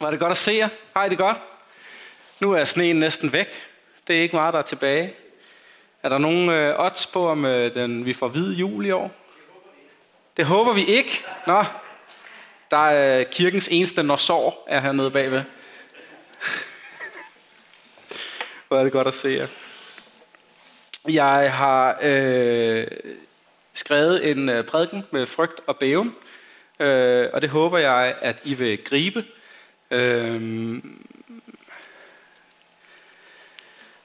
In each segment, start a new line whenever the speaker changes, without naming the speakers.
Var det godt at se jer? Har I det godt? Nu er sneen næsten væk. Det er ikke meget, der er tilbage. Er der nogen øh, odds på, om øh, den, vi får hvid jul i år? Det håber vi ikke. Nå, der er øh, kirkens eneste norsår er hernede bagved. Hvor er det godt at se jer. Jeg har øh, skrevet en øh, prædiken med frygt og bæven, øh, og det håber jeg, at I vil gribe. Øh,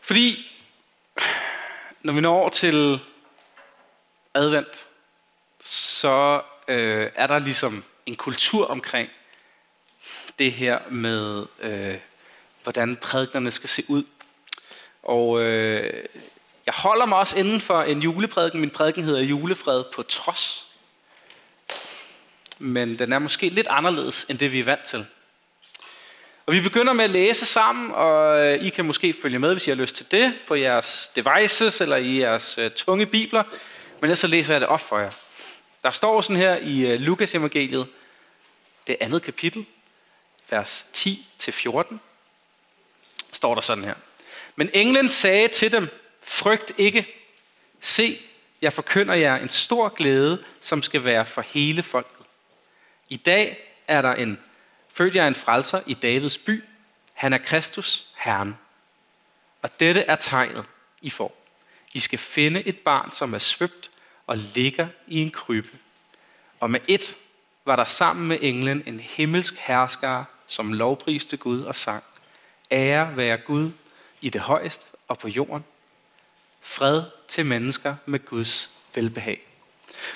fordi når vi når til advent, så øh, er der ligesom en kultur omkring det her med, øh, hvordan prædiknerne skal se ud. Og øh, jeg holder mig også inden for en juleprædiken. Min prædiken hedder Julefred på trods. Men den er måske lidt anderledes, end det vi er vant til. Og vi begynder med at læse sammen, og øh, I kan måske følge med, hvis I har lyst til det, på jeres devices eller i jeres øh, tunge bibler. Men ellers så læser jeg det op for jer. Der står sådan her i øh, Lukas evangeliet, det andet kapitel, vers 10-14, står der sådan her. Men englen sagde til dem, frygt ikke. Se, jeg forkynder jer en stor glæde, som skal være for hele folket. I dag er der en født jeg en frelser i Davids by. Han er Kristus, Herren. Og dette er tegnet, I får. I skal finde et barn, som er svøbt og ligger i en krybbe. Og med et var der sammen med englen en himmelsk hersker, som lovpriste Gud og sang. Ære være Gud i det højeste og på jorden. Fred til mennesker med Guds velbehag.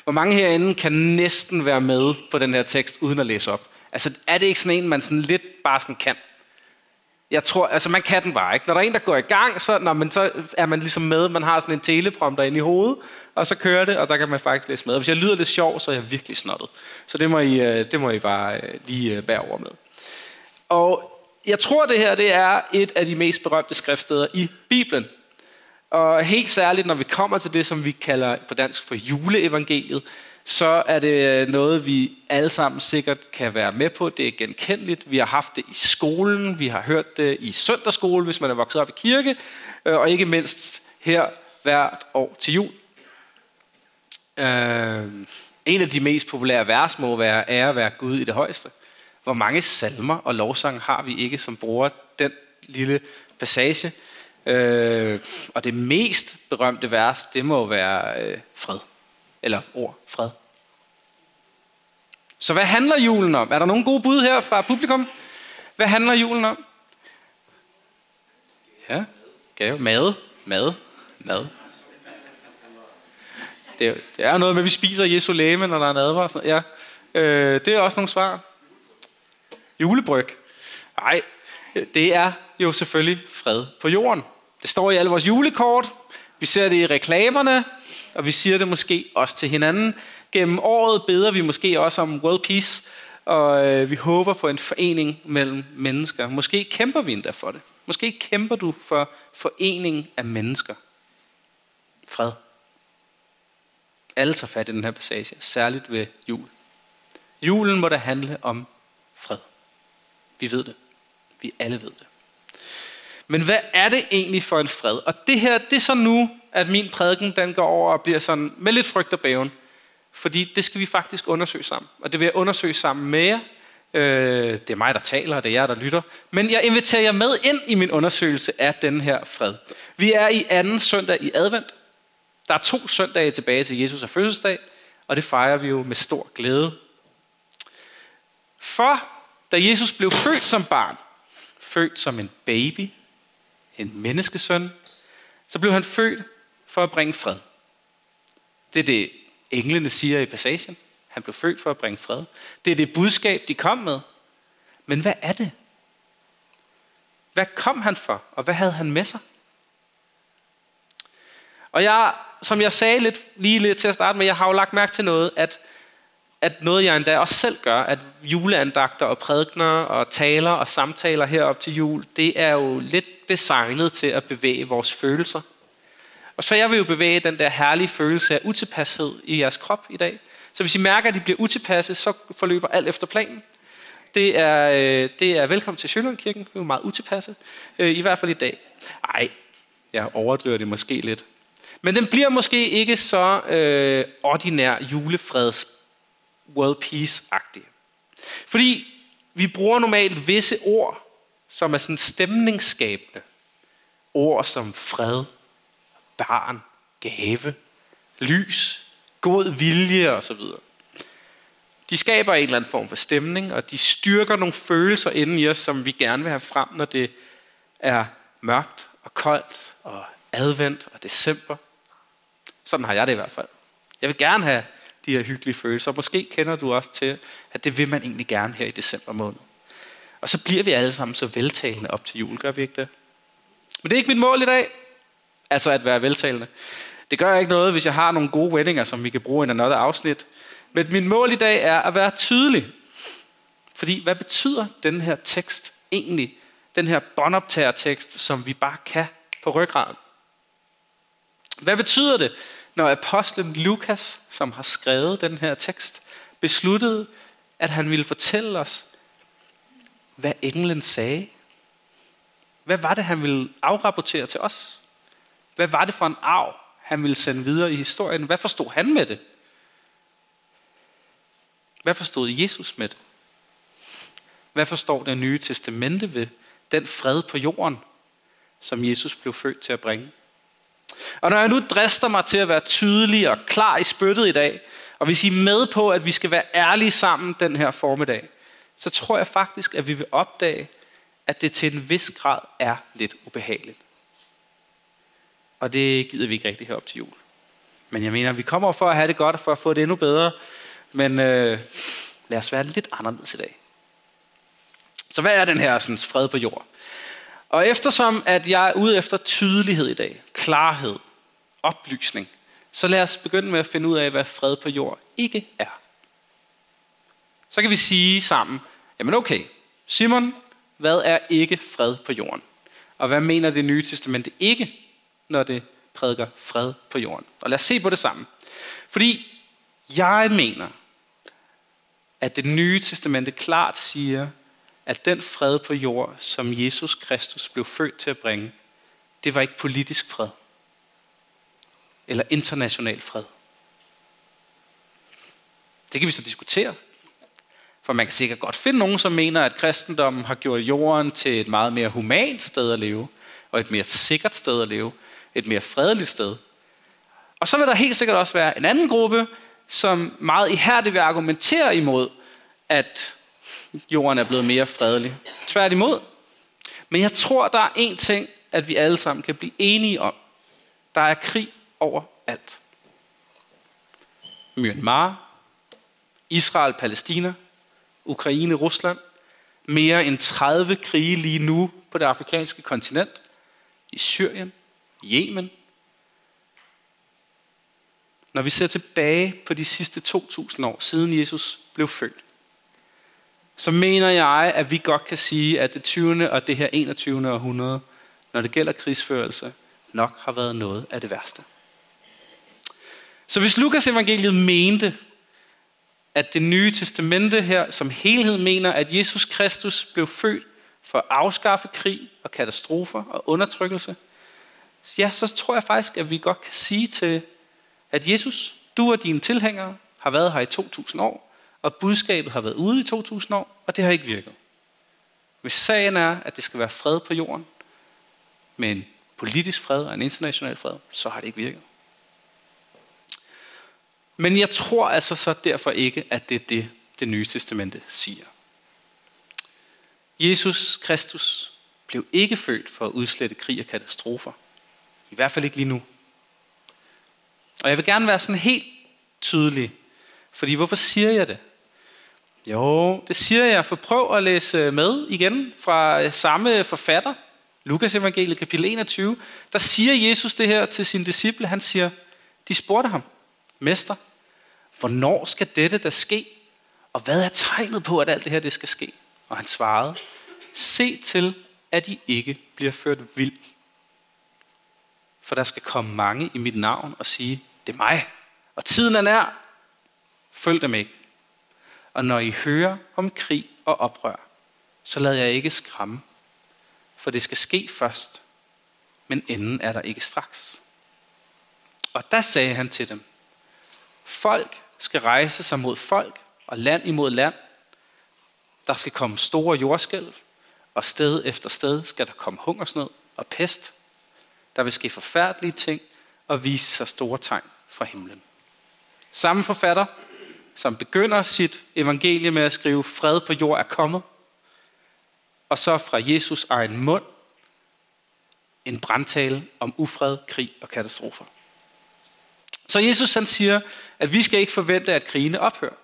Hvor mange herinde kan næsten være med på den her tekst uden at læse op? Altså, er det ikke sådan en, man sådan lidt bare sådan kan? Jeg tror, altså man kan den bare ikke. Når der er en, der går i gang, så, når man, så er man ligesom med. Man har sådan en teleprompter inde i hovedet, og så kører det, og der kan man faktisk læse med. Og hvis jeg lyder lidt sjov, så er jeg virkelig snottet. Så det må I, øh, det må I bare øh, lige øh, bære over med. Og jeg tror, det her det er et af de mest berømte skriftsteder i Bibelen. Og helt særligt, når vi kommer til det, som vi kalder på dansk for juleevangeliet, så er det øh, noget, vi alle sammen sikkert kan være med på. Det er genkendeligt. Vi har haft det i skolen, vi har hørt det i søndagsskole, hvis man er vokset op i kirke, øh, og ikke mindst her hvert år til jul. Øh, en af de mest populære vers må være ære være Gud i det højeste. Hvor mange salmer og lovsange har vi ikke, som bruger den lille passage? Og det mest berømte vers, det må være fred. Eller ord, fred. Så hvad handler julen om? Er der nogen gode bud her fra publikum? Hvad handler julen om? Ja, gave. Mad. Mad. Mad. Det er, det er noget med, at vi spiser Jesu læme, når der er en advarsel. Ja. Øh, det er også nogle svar. Julebryg. Nej, det er jo selvfølgelig fred på jorden. Det står i alle vores julekort. Vi ser det i reklamerne, og vi siger det måske også til hinanden. Gennem året beder vi måske også om world peace, og øh, vi håber på en forening mellem mennesker. Måske kæmper vi endda for det. Måske kæmper du for forening af mennesker. Fred. Alle tager fat i den her passage, særligt ved jul. Julen må da handle om fred. Vi ved det. Vi alle ved det. Men hvad er det egentlig for en fred? Og det her, det er så nu, at min prædiken den går over og bliver sådan med lidt frygt og bæven. Fordi det skal vi faktisk undersøge sammen. Og det vil jeg undersøge sammen med jer. Øh, det er mig, der taler, og det er jer, der lytter. Men jeg inviterer jer med ind i min undersøgelse af den her fred. Vi er i anden søndag i advent. Der er to søndage tilbage til Jesus' fødselsdag, og det fejrer vi jo med stor glæde. For da Jesus blev født som barn, født som en baby, en menneskesøn, så blev han født for at bringe fred. Det er det, englene siger i passagen. Han blev født for at bringe fred. Det er det budskab, de kom med. Men hvad er det? Hvad kom han for, og hvad havde han med sig? Og jeg, som jeg sagde lidt, lige lidt til at starte med, jeg har jo lagt mærke til noget, at, at noget jeg endda også selv gør, at juleandagter og prædikner og taler og samtaler herop til jul, det er jo lidt designet til at bevæge vores følelser. Og så jeg vil jo bevæge den der herlige følelse af utilpashed i jeres krop i dag. Så hvis I mærker, at de bliver utilpasset, så forløber alt efter planen. det er, øh, det er velkommen til Sjølundkirken. Det er jo meget utilpasset, øh, i hvert fald i dag. Ej, jeg overdriver det måske lidt. Men den bliver måske ikke så øh, ordinær julefreds world peace-agtig. Fordi vi bruger normalt visse ord, som er sådan stemningsskabende. Ord som fred, barn, gave, lys, god vilje osv. De skaber en eller anden form for stemning, og de styrker nogle følelser inden i os, som vi gerne vil have frem, når det er mørkt og koldt og advent og december. Sådan har jeg det i hvert fald. Jeg vil gerne have de her hyggelige følelser. Måske kender du også til, at det vil man egentlig gerne her i december måned. Og så bliver vi alle sammen så veltalende op til jul, gør vi ikke det? Men det er ikke mit mål i dag, altså at være veltalende. Det gør ikke noget, hvis jeg har nogle gode vendinger, som vi kan bruge i en anden afsnit. Men mit mål i dag er at være tydelig. Fordi hvad betyder den her tekst egentlig? Den her båndoptagertekst, som vi bare kan på ryggraden. Hvad betyder det, når apostlen Lukas, som har skrevet den her tekst, besluttede, at han ville fortælle os, hvad englen sagde? Hvad var det, han ville afrapportere til os? Hvad var det for en arv, han ville sende videre i historien? Hvad forstod han med det? Hvad forstod Jesus med det? Hvad forstår det nye testamente ved den fred på jorden, som Jesus blev født til at bringe? Og når jeg nu drister mig til at være tydelig og klar i spyttet i dag, og hvis I er med på, at vi skal være ærlige sammen den her formiddag, så tror jeg faktisk, at vi vil opdage, at det til en vis grad er lidt ubehageligt. Og det gider vi ikke rigtig herop til jul. Men jeg mener, vi kommer for at have det godt og for at få det endnu bedre. Men øh, lad os være lidt anderledes i dag. Så hvad er den her sådan, fred på jord? Og eftersom at jeg er ude efter tydelighed i dag, klarhed, oplysning, så lad os begynde med at finde ud af, hvad fred på jord ikke er. Så kan vi sige sammen, jamen okay, Simon, hvad er ikke fred på jorden? Og hvad mener det nye testamente ikke, når det prædiker fred på jorden? Og lad os se på det sammen. Fordi jeg mener, at det nye testamente klart siger, at den fred på jord, som Jesus Kristus blev født til at bringe, det var ikke politisk fred. Eller international fred. Det kan vi så diskutere. For man kan sikkert godt finde nogen, som mener, at kristendommen har gjort jorden til et meget mere humant sted at leve, og et mere sikkert sted at leve, et mere fredeligt sted. Og så vil der helt sikkert også være en anden gruppe, som meget ihærdigt vil argumentere imod, at jorden er blevet mere fredelig. Tværtimod. Men jeg tror, der er én ting, at vi alle sammen kan blive enige om. Der er krig over alt. Myanmar, Israel, Palæstina, Ukraine, Rusland. Mere end 30 krige lige nu på det afrikanske kontinent. I Syrien, Yemen. Når vi ser tilbage på de sidste 2000 år, siden Jesus blev født, så mener jeg, at vi godt kan sige, at det 20. og det her 21. århundrede, når det gælder krigsførelse, nok har været noget af det værste. Så hvis Lukas evangeliet mente, at det nye testamente her som helhed mener, at Jesus Kristus blev født for at afskaffe krig og katastrofer og undertrykkelse, ja, så tror jeg faktisk, at vi godt kan sige til, at Jesus, du og dine tilhængere har været her i 2000 år, og budskabet har været ude i 2000 år, og det har ikke virket. Hvis sagen er, at det skal være fred på jorden, med en politisk fred og en international fred, så har det ikke virket. Men jeg tror altså så derfor ikke, at det er det, det nye testamente siger. Jesus Kristus blev ikke født for at udslette krig og katastrofer. I hvert fald ikke lige nu. Og jeg vil gerne være sådan helt tydelig. Fordi hvorfor siger jeg det? Jo, det siger jeg, for prøv at læse med igen fra samme forfatter, Lukas evangeliet kapitel 21. Der siger Jesus det her til sine disciple. Han siger, de spurgte ham, Mester, hvornår skal dette der ske? Og hvad er tegnet på, at alt det her det skal ske? Og han svarede, se til, at I ikke bliver ført vild. For der skal komme mange i mit navn og sige, det er mig, og tiden er nær. Følg dem ikke. Og når I hører om krig og oprør, så lad jeg ikke skræmme, for det skal ske først, men enden er der ikke straks. Og der sagde han til dem, folk skal rejse sig mod folk, og land imod land. Der skal komme store jordskælv, og sted efter sted skal der komme hungersnød og pest. Der vil ske forfærdelige ting og vise sig store tegn fra himlen. Samme forfatter, som begynder sit evangelie med at skrive, fred på jord er kommet, og så fra Jesus egen mund en brandtale om ufred, krig og katastrofer. Så Jesus han siger, at vi skal ikke forvente, at krigene ophører.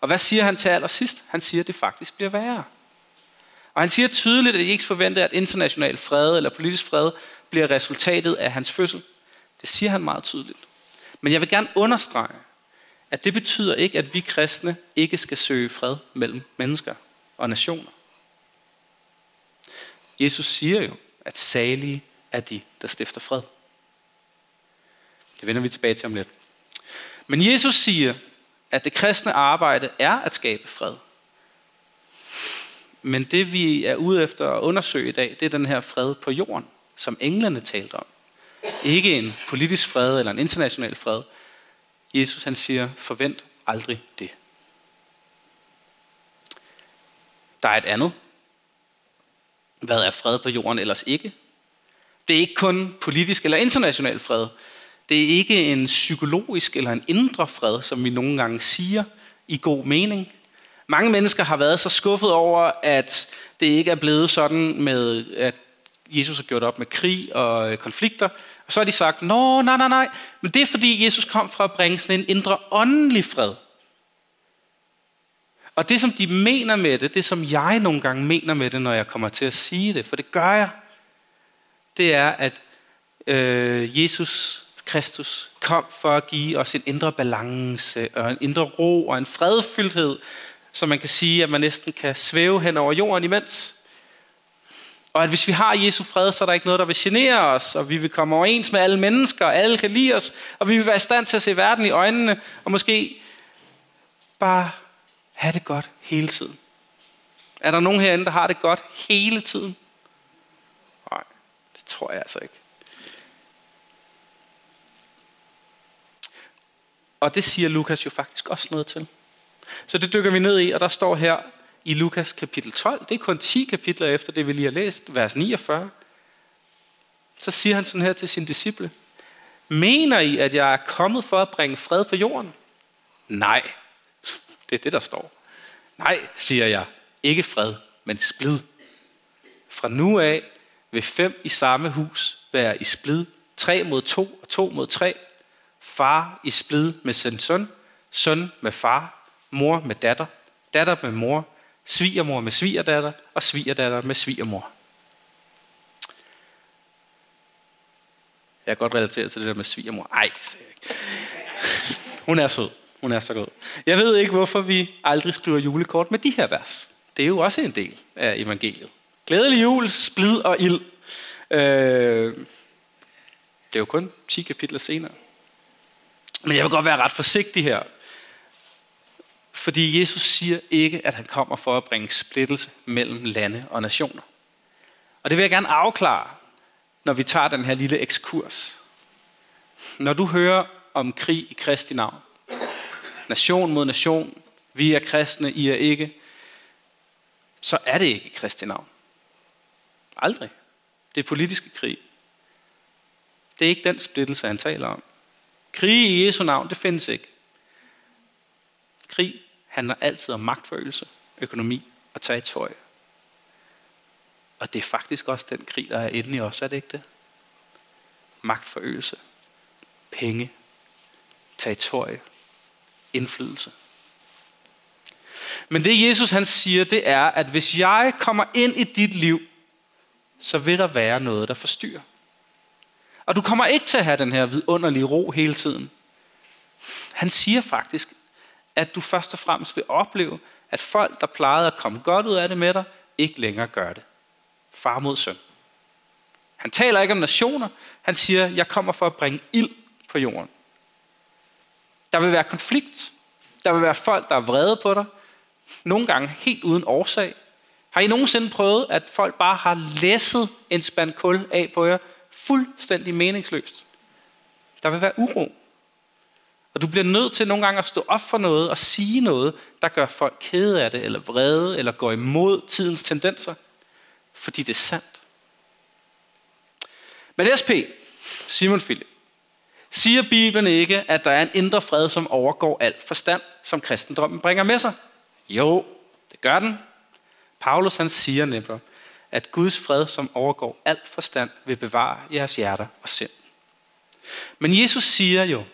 Og hvad siger han til allersidst? Han siger, at det faktisk bliver værre. Og han siger tydeligt, at I ikke forventer, at international fred eller politisk fred bliver resultatet af hans fødsel. Det siger han meget tydeligt. Men jeg vil gerne understrege, at det betyder ikke, at vi kristne ikke skal søge fred mellem mennesker og nationer. Jesus siger jo, at salige er de, der stifter fred. Det vender vi tilbage til om lidt. Men Jesus siger, at det kristne arbejde er at skabe fred. Men det vi er ude efter at undersøge i dag, det er den her fred på jorden, som englene talte om. Ikke en politisk fred eller en international fred. Jesus han siger, forvent aldrig det. Der er et andet. Hvad er fred på jorden ellers ikke? Det er ikke kun politisk eller international fred. Det er ikke en psykologisk eller en indre fred, som vi nogle gange siger i god mening. Mange mennesker har været så skuffet over, at det ikke er blevet sådan med, at Jesus har gjort op med krig og konflikter. Og så har de sagt, nå, nej, nej, nej. Men det er fordi, Jesus kom for at bringe sådan en indre åndelig fred. Og det, som de mener med det, det som jeg nogle gange mener med det, når jeg kommer til at sige det, for det gør jeg, det er, at øh, Jesus Kristus kom for at give os en indre balance og en indre ro og en fredfyldthed, så man kan sige, at man næsten kan svæve hen over jorden imens. Og at hvis vi har Jesu fred, så er der ikke noget, der vil genere os, og vi vil komme overens med alle mennesker, og alle kan lide os, og vi vil være i stand til at se verden i øjnene, og måske bare have det godt hele tiden. Er der nogen herinde, der har det godt hele tiden? Nej, det tror jeg altså ikke. Og det siger Lukas jo faktisk også noget til. Så det dykker vi ned i, og der står her i Lukas kapitel 12, det er kun 10 kapitler efter det, vi lige har læst, vers 49. Så siger han sådan her til sine disciple. Mener I, at jeg er kommet for at bringe fred på jorden? Nej, det er det, der står. Nej, siger jeg, ikke fred, men splid. Fra nu af vil fem i samme hus være i splid, tre mod to og to mod tre, far i splid med sin søn, søn med far, mor med datter, datter med mor, svigermor med svigerdatter og svigerdatter med svigermor. Jeg er godt relateret til det der med svigermor. Ej, det ser jeg ikke. Hun er sød. Hun er så god. Jeg ved ikke, hvorfor vi aldrig skriver julekort med de her vers. Det er jo også en del af evangeliet. Glædelig jul, splid og ild. Øh, det er jo kun 10 kapitler senere. Men jeg vil godt være ret forsigtig her. Fordi Jesus siger ikke, at han kommer for at bringe splittelse mellem lande og nationer. Og det vil jeg gerne afklare, når vi tager den her lille ekskurs. Når du hører om krig i Kristi navn, nation mod nation, vi er kristne, I er ikke, så er det ikke i Kristi navn. Aldrig. Det er politiske krig. Det er ikke den splittelse, han taler om. Krig i Jesu navn, det findes ikke. Krig handler altid om magtfølelse, økonomi og territorie. Og det er faktisk også den krig, der er inde i os, er det ikke det? Magtforøgelse, penge, territorie, indflydelse. Men det Jesus han siger, det er, at hvis jeg kommer ind i dit liv, så vil der være noget, der forstyrrer. Og du kommer ikke til at have den her vidunderlige ro hele tiden. Han siger faktisk, at du først og fremmest vil opleve, at folk, der plejede at komme godt ud af det med dig, ikke længere gør det. Far mod søn. Han taler ikke om nationer. Han siger, jeg kommer for at bringe ild på jorden. Der vil være konflikt. Der vil være folk, der er vrede på dig. Nogle gange helt uden årsag. Har I nogensinde prøvet, at folk bare har læsset en spand kul af på jer? Fuldstændig meningsløst. Der vil være uro. Og du bliver nødt til nogle gange at stå op for noget og sige noget, der gør folk kede af det, eller vrede, eller går imod tidens tendenser. Fordi det er sandt. Men SP, Simon Philip, siger Bibelen ikke, at der er en indre fred, som overgår alt forstand, som kristendommen bringer med sig? Jo, det gør den. Paulus han siger nemlig, at Guds fred, som overgår alt forstand, vil bevare jeres hjerter og sind. Men Jesus siger jo,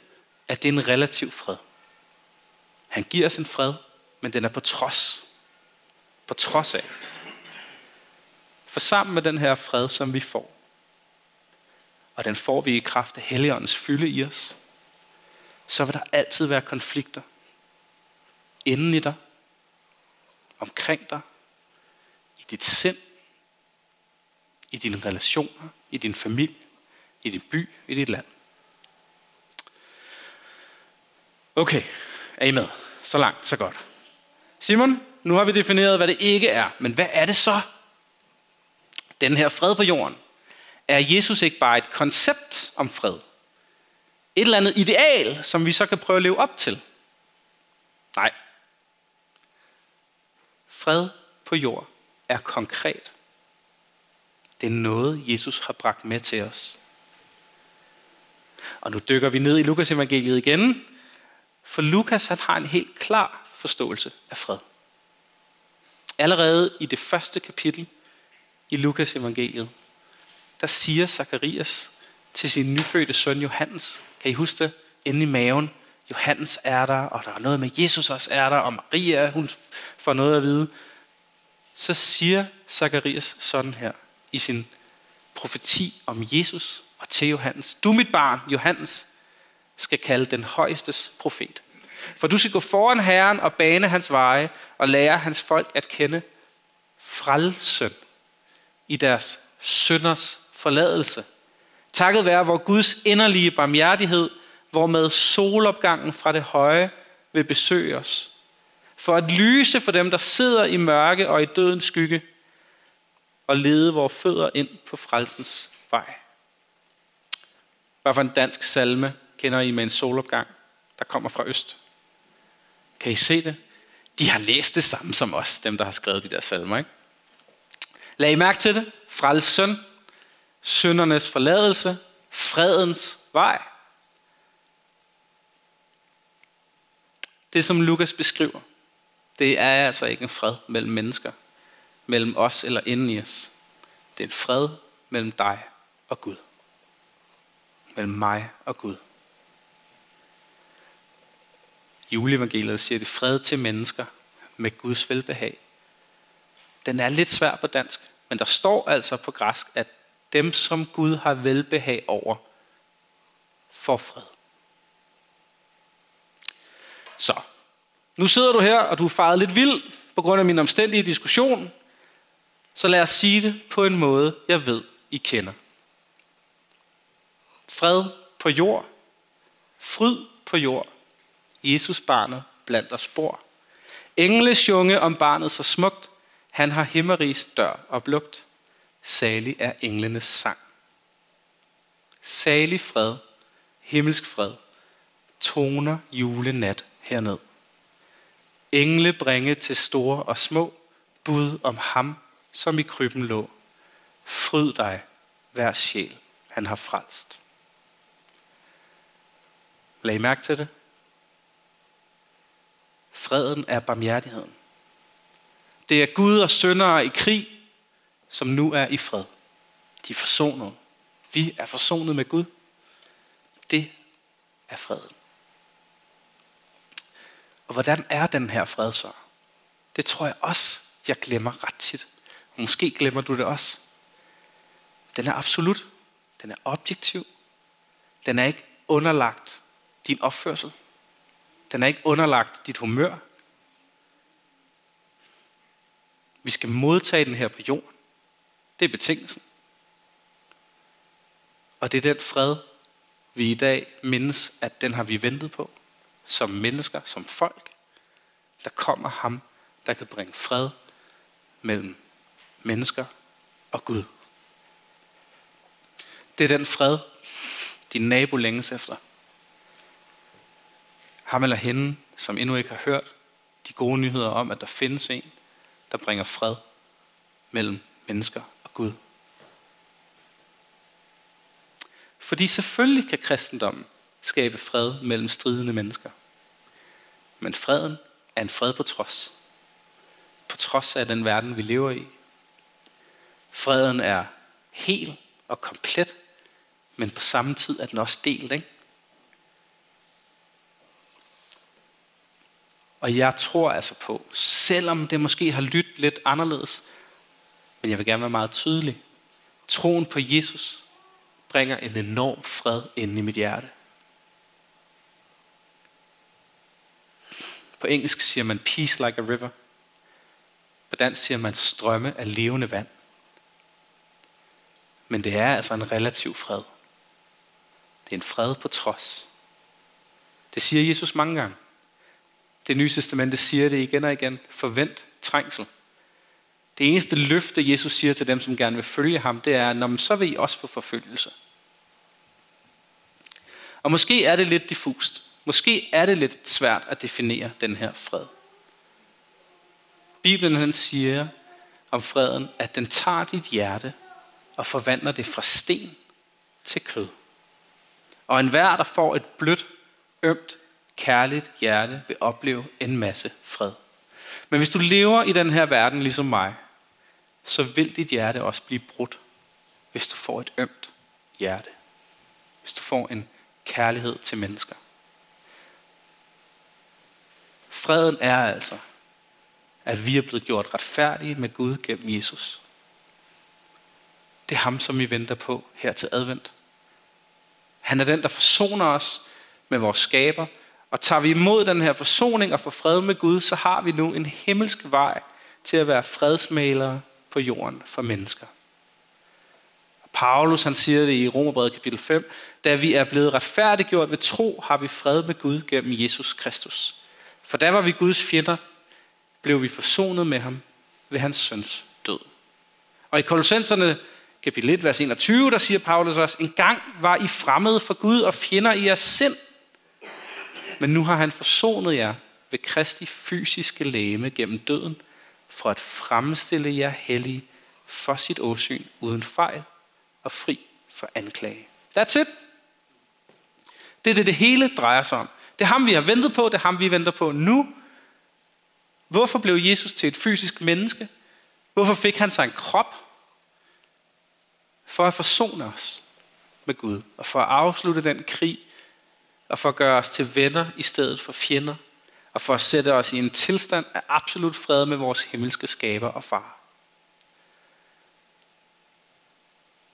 at det er en relativ fred. Han giver os en fred, men den er på trods. På trods af. For sammen med den her fred, som vi får, og den får vi i kraft af Helligåndens fylde i os, så vil der altid være konflikter. Inden i dig, omkring dig, i dit sind, i dine relationer, i din familie, i din by, i dit land. Okay, er I med? Så langt, så godt. Simon, nu har vi defineret, hvad det ikke er. Men hvad er det så? Den her fred på jorden. Er Jesus ikke bare et koncept om fred? Et eller andet ideal, som vi så kan prøve at leve op til? Nej. Fred på jord er konkret. Det er noget, Jesus har bragt med til os. Og nu dykker vi ned i Lukas evangeliet igen, for Lukas han har en helt klar forståelse af fred. Allerede i det første kapitel i Lukas evangeliet, der siger Zakarias til sin nyfødte søn Johannes, kan I huske det? Inde i maven, Johannes er der, og der er noget med Jesus også er der, og Maria, hun får noget at vide. Så siger Zakarias sådan her i sin profeti om Jesus og til Johannes. Du mit barn, Johannes, skal kalde den højestes profet. For du skal gå foran Herren og bane hans veje og lære hans folk at kende frelsen i deres synders forladelse. Takket være vor Guds inderlige barmhjertighed, hvormed solopgangen fra det høje vil besøge os. For at lyse for dem, der sidder i mørke og i dødens skygge, og lede vores fødder ind på frelsens vej. Hvad for en dansk salme kender I med en solopgang, der kommer fra øst? Kan I se det? De har læst det samme som os, dem der har skrevet de der salmer. Ikke? Lad I mærke til det. Frels søn, søndernes forladelse, fredens vej. Det som Lukas beskriver, det er altså ikke en fred mellem mennesker, mellem os eller inden i os. Det er en fred mellem dig og Gud. Mellem mig og Gud. Juleevangeliet siger det fred til mennesker med Guds velbehag. Den er lidt svær på dansk, men der står altså på græsk, at dem, som Gud har velbehag over, får fred. Så, nu sidder du her, og du er faret lidt vild på grund af min omstændige diskussion. Så lad os sige det på en måde, jeg ved, I kender. Fred på jord. Fryd på jord. Jesus barnet blandt os bor. Engle sjunge om barnet så smukt, han har himmeris dør oplugt. blugt. Salig er englenes sang. Salig fred, himmelsk fred, toner julenat herned. Engle bringe til store og små, bud om ham, som i krybben lå. Fryd dig, hver sjæl, han har frelst. Lag I mærke til det? Freden er barmhjertigheden. Det er Gud og søndere i krig, som nu er i fred. De er forsonet. Vi er forsonet med Gud. Det er freden. Og hvordan er den her fred så? Det tror jeg også, jeg glemmer ret tit. Måske glemmer du det også. Den er absolut. Den er objektiv. Den er ikke underlagt din opførsel. Den er ikke underlagt dit humør. Vi skal modtage den her på jorden. Det er betingelsen. Og det er den fred, vi i dag mindes, at den har vi ventet på. Som mennesker, som folk. der kommer ham, der kan bringe fred mellem mennesker og Gud. Det er den fred, din nabo længes efter. Ham eller hende, som endnu ikke har hørt de gode nyheder om, at der findes en, der bringer fred mellem mennesker og Gud. Fordi selvfølgelig kan kristendommen skabe fred mellem stridende mennesker. Men freden er en fred på trods. På trods af den verden, vi lever i. Freden er hel og komplet, men på samme tid er den også delt. Ikke? Og jeg tror altså på, selvom det måske har lyttet lidt anderledes, men jeg vil gerne være meget tydelig. Troen på Jesus bringer en enorm fred ind i mit hjerte. På engelsk siger man peace like a river. På dansk siger man strømme af levende vand. Men det er altså en relativ fred. Det er en fred på trods. Det siger Jesus mange gange. Det nye testamente siger det igen og igen. Forvent trængsel. Det eneste løfte, Jesus siger til dem, som gerne vil følge ham, det er, når man så vil I også få forfølgelse. Og måske er det lidt diffust. Måske er det lidt svært at definere den her fred. Bibelen den siger om freden, at den tager dit hjerte og forvandler det fra sten til kød. Og enhver, der får et blødt, ømt, kærligt hjerte, vil opleve en masse fred. Men hvis du lever i den her verden ligesom mig, så vil dit hjerte også blive brudt, hvis du får et ømt hjerte. Hvis du får en kærlighed til mennesker. Freden er altså, at vi er blevet gjort retfærdige med Gud gennem Jesus. Det er ham, som vi venter på her til advent. Han er den, der forsoner os med vores skaber, og tager vi imod den her forsoning og får fred med Gud, så har vi nu en himmelsk vej til at være fredsmalere på jorden for mennesker. Paulus han siger det i Romerbrevet kapitel 5, da vi er blevet retfærdiggjort ved tro, har vi fred med Gud gennem Jesus Kristus. For da var vi Guds fjender, blev vi forsonet med ham ved hans søns død. Og i Kolossenserne kapitel 1, vers 21, der siger Paulus også, en gang var I fremmede for Gud og fjender i jeres sind. Men nu har han forsonet jer ved Kristi fysiske læme gennem døden, for at fremstille jer hellige for sit åsyn uden fejl og fri for anklage. That's it. Det er det, det hele drejer sig om. Det er ham, vi har ventet på. Det er ham, vi venter på nu. Hvorfor blev Jesus til et fysisk menneske? Hvorfor fik han sig en krop? For at forsone os med Gud. Og for at afslutte den krig. Og for at gøre os til venner i stedet for fjender. Og for at sætte os i en tilstand af absolut fred med vores himmelske skaber og far.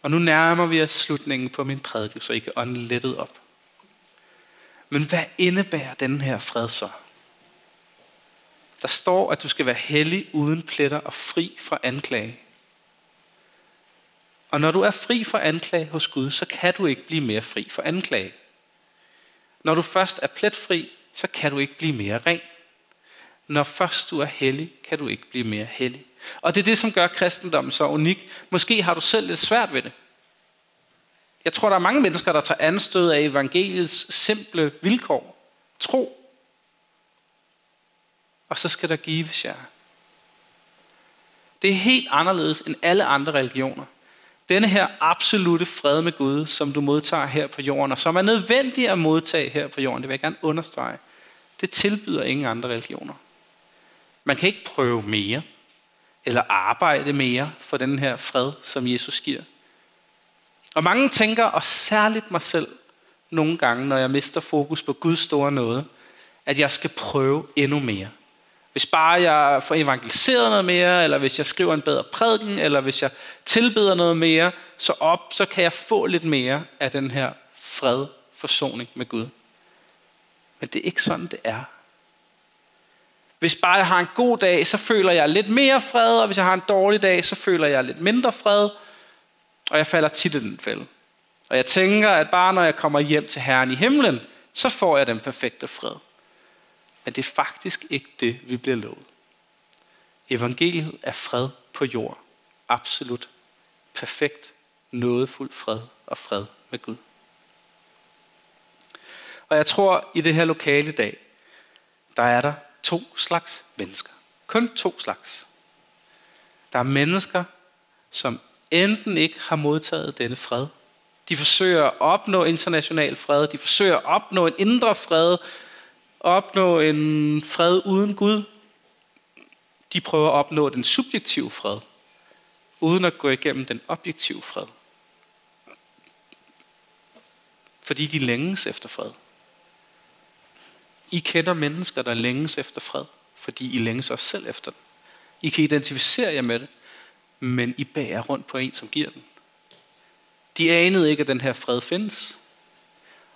Og nu nærmer vi os slutningen på min prædiken, så I kan ånde lettet op. Men hvad indebærer den her fred så? Der står, at du skal være hellig uden pletter og fri fra anklage. Og når du er fri fra anklage hos Gud, så kan du ikke blive mere fri fra anklage. Når du først er pletfri, så kan du ikke blive mere ren. Når først du er hellig, kan du ikke blive mere hellig. Og det er det, som gør kristendommen så unik. Måske har du selv lidt svært ved det. Jeg tror, der er mange mennesker, der tager anstød af evangeliets simple vilkår. Tro. Og så skal der gives jer. Det er helt anderledes end alle andre religioner. Denne her absolute fred med Gud, som du modtager her på jorden, og som er nødvendig at modtage her på jorden, det vil jeg gerne understrege, det tilbyder ingen andre religioner. Man kan ikke prøve mere, eller arbejde mere for den her fred, som Jesus giver. Og mange tænker, og særligt mig selv, nogle gange, når jeg mister fokus på Guds store noget, at jeg skal prøve endnu mere. Hvis bare jeg får evangeliseret noget mere, eller hvis jeg skriver en bedre prædiken, eller hvis jeg tilbeder noget mere, så op, så kan jeg få lidt mere af den her fred, forsoning med Gud. Men det er ikke sådan, det er. Hvis bare jeg har en god dag, så føler jeg lidt mere fred, og hvis jeg har en dårlig dag, så føler jeg lidt mindre fred. Og jeg falder tit i den fælde. Og jeg tænker, at bare når jeg kommer hjem til Herren i himlen, så får jeg den perfekte fred. Men det er faktisk ikke det, vi bliver lovet. Evangeliet er fred på jord. Absolut. Perfekt. Nådefuld fred og fred med Gud. Og jeg tror, i det her lokale i dag, der er der to slags mennesker. Kun to slags. Der er mennesker, som enten ikke har modtaget denne fred. De forsøger at opnå international fred. De forsøger at opnå en indre fred. Opnå en fred uden Gud. De prøver at opnå den subjektive fred, uden at gå igennem den objektive fred. Fordi de længes efter fred. I kender mennesker, der længes efter fred, fordi I længes også selv efter den. I kan identificere jer med det, men I bærer rundt på en, som giver den. De anede ikke, at den her fred findes.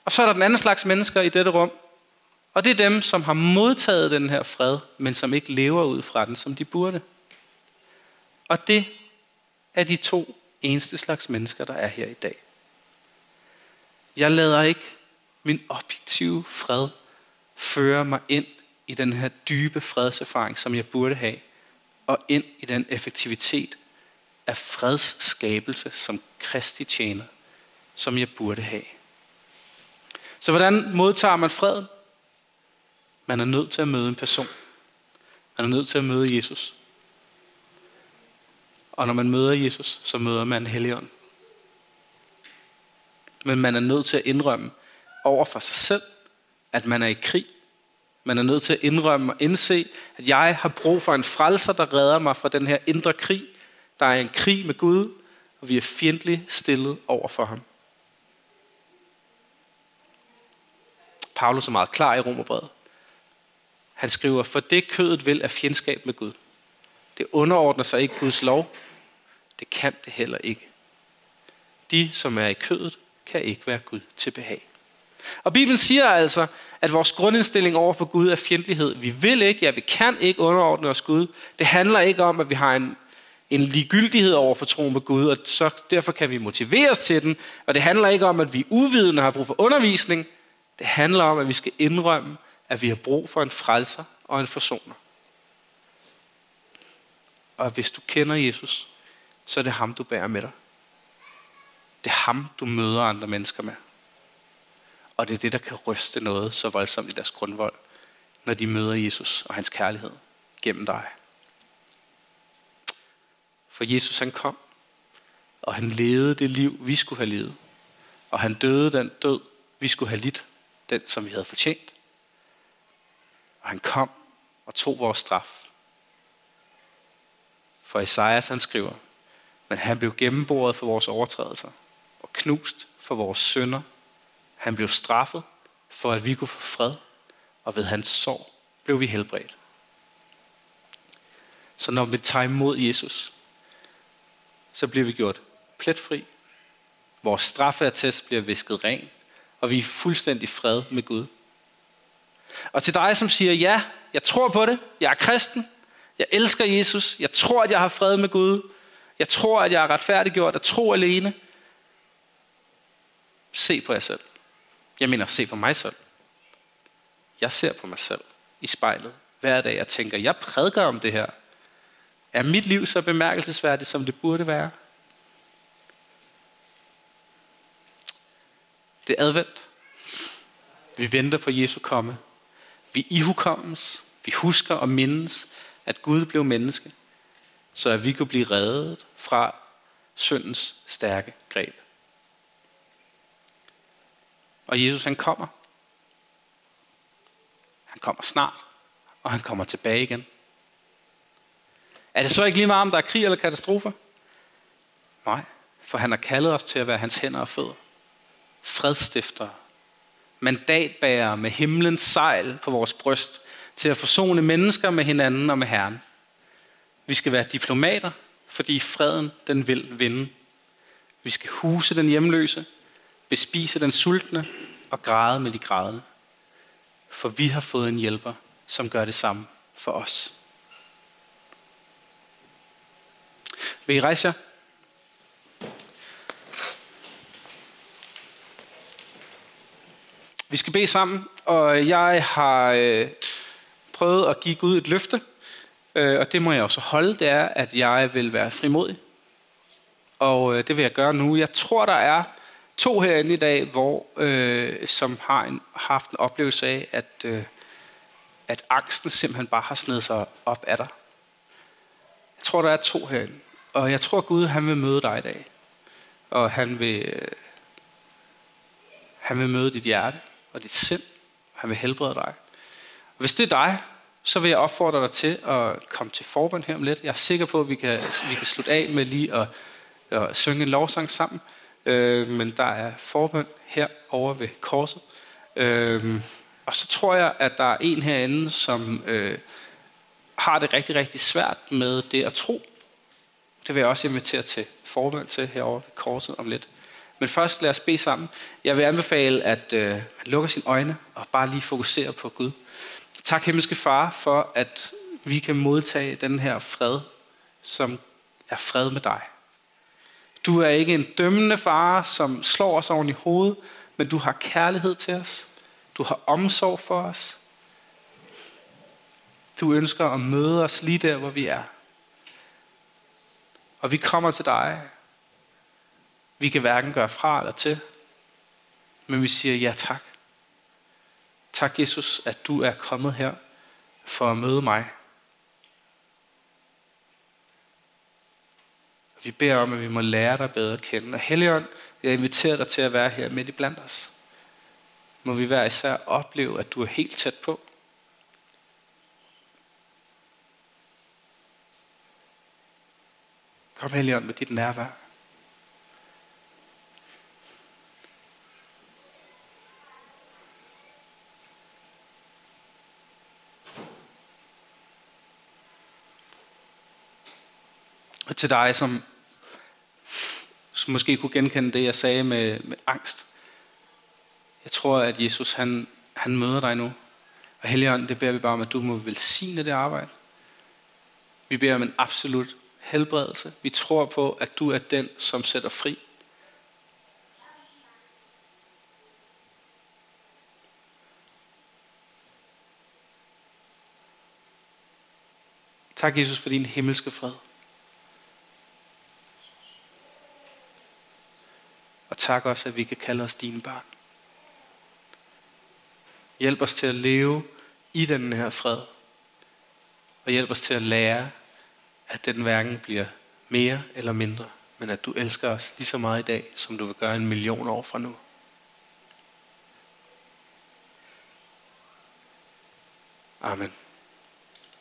Og så er der den anden slags mennesker i dette rum, og det er dem, som har modtaget den her fred, men som ikke lever ud fra den, som de burde. Og det er de to eneste slags mennesker, der er her i dag. Jeg lader ikke min objektive fred føre mig ind i den her dybe fredserfaring, som jeg burde have, og ind i den effektivitet af fredsskabelse som Kristi tjener, som jeg burde have. Så hvordan modtager man freden? Man er nødt til at møde en person. Man er nødt til at møde Jesus. Og når man møder Jesus, så møder man Helligånden. Men man er nødt til at indrømme over for sig selv, at man er i krig. Man er nødt til at indrømme og indse, at jeg har brug for en frelser, der redder mig fra den her indre krig. Der er en krig med Gud, og vi er fjendtligt stillet over for ham. Paulus er meget klar i Romerbrevet. Han skriver, for det kødet vil er fjendskab med Gud. Det underordner sig ikke Guds lov. Det kan det heller ikke. De, som er i kødet, kan ikke være Gud til behag. Og Bibelen siger altså, at vores grundindstilling over for Gud er fjendtlighed. Vi vil ikke, ja, vi kan ikke underordne os Gud. Det handler ikke om, at vi har en, en ligegyldighed over for troen på Gud, og så derfor kan vi motiveres til den. Og det handler ikke om, at vi uvidende har brug for undervisning. Det handler om, at vi skal indrømme, at vi har brug for en frelser og en forsoner. Og hvis du kender Jesus, så er det ham, du bærer med dig. Det er ham, du møder andre mennesker med. Og det er det, der kan ryste noget så voldsomt i deres grundvold, når de møder Jesus og hans kærlighed gennem dig. For Jesus han kom, og han levede det liv, vi skulle have levet. Og han døde den død, vi skulle have lidt, den som vi havde fortjent. Og han kom og tog vores straf. For Esajas han skriver, men han blev gennemboret for vores overtrædelser og knust for vores synder. Han blev straffet for, at vi kunne få fred, og ved hans sorg blev vi helbredt. Så når vi tager imod Jesus, så bliver vi gjort pletfri. Vores straffeattest bliver visket ren, og vi er fuldstændig fred med Gud. Og til dig, som siger, ja, jeg tror på det, jeg er kristen, jeg elsker Jesus, jeg tror, at jeg har fred med Gud, jeg tror, at jeg er retfærdiggjort af tro alene. Se på jer selv. Jeg mener, se på mig selv. Jeg ser på mig selv i spejlet hver dag. Jeg tænker, jeg prædiker om det her. Er mit liv så bemærkelsesværdigt, som det burde være? Det er advent. Vi venter på Jesu komme. Vi ihukommes. Vi husker og mindes, at Gud blev menneske, så at vi kunne blive reddet fra syndens stærke greb. Og Jesus han kommer. Han kommer snart, og han kommer tilbage igen. Er det så ikke lige meget, om der er krig eller katastrofer? Nej, for han har kaldet os til at være hans hænder og fødder. Fredstiftere. Mandatbærere med himlens sejl på vores bryst til at forsone mennesker med hinanden og med Herren. Vi skal være diplomater, fordi freden den vil vinde. Vi skal huse den hjemløse, bespise den sultne og græde med de grædende. For vi har fået en hjælper, som gør det samme for os. Vil I rejse jer? Vi skal bede sammen, og jeg har øh, prøvet at give Gud et løfte, øh, og det må jeg også holde, det er, at jeg vil være frimodig. Og øh, det vil jeg gøre nu. Jeg tror, der er to herinde i dag, hvor, øh, som har en, haft en oplevelse af, at, øh, at angsten simpelthen bare har snedet sig op af dig. Jeg tror, der er to herinde. Og jeg tror, Gud han vil møde dig i dag. Og han vil, øh, han vil møde dit hjerte og dit sind. Han vil helbrede dig. Og hvis det er dig, så vil jeg opfordre dig til at komme til forbund her om lidt. Jeg er sikker på, at vi kan, vi kan slutte af med lige at, at synge en lovsang sammen. Øh, men der er forbund her over ved korset. Øh, og så tror jeg, at der er en herinde, som øh, har det rigtig, rigtig svært med det at tro. Det vil jeg også invitere til forbund til herovre ved korset om lidt. Men først lad os bede sammen. Jeg vil anbefale, at øh, man lukker sine øjne og bare lige fokuserer på Gud. Tak himmelske far for, at vi kan modtage den her fred, som er fred med dig. Du er ikke en dømmende far, som slår os oven i hovedet, men du har kærlighed til os. Du har omsorg for os. Du ønsker at møde os lige der, hvor vi er. Og vi kommer til dig. Vi kan hverken gøre fra eller til, men vi siger ja tak. Tak Jesus, at du er kommet her for at møde mig. Vi beder om, at vi må lære dig bedre at kende. Og Helligånd, jeg inviterer dig til at være her midt i blandt os. Må vi hver især opleve, at du er helt tæt på. Kom Helligånd med dit nærvær. Til dig, som, som måske kunne genkende det, jeg sagde med, med angst. Jeg tror, at Jesus han, han møder dig nu. Og Helligånd, det beder vi bare om, at du må velsigne det arbejde. Vi beder om en absolut helbredelse. Vi tror på, at du er den, som sætter fri. Tak, Jesus, for din himmelske fred. Og tak også, at vi kan kalde os dine børn. Hjælp os til at leve i den her fred. Og hjælp os til at lære, at den hverken bliver mere eller mindre, men at du elsker os lige så meget i dag, som du vil gøre en million år fra nu. Amen.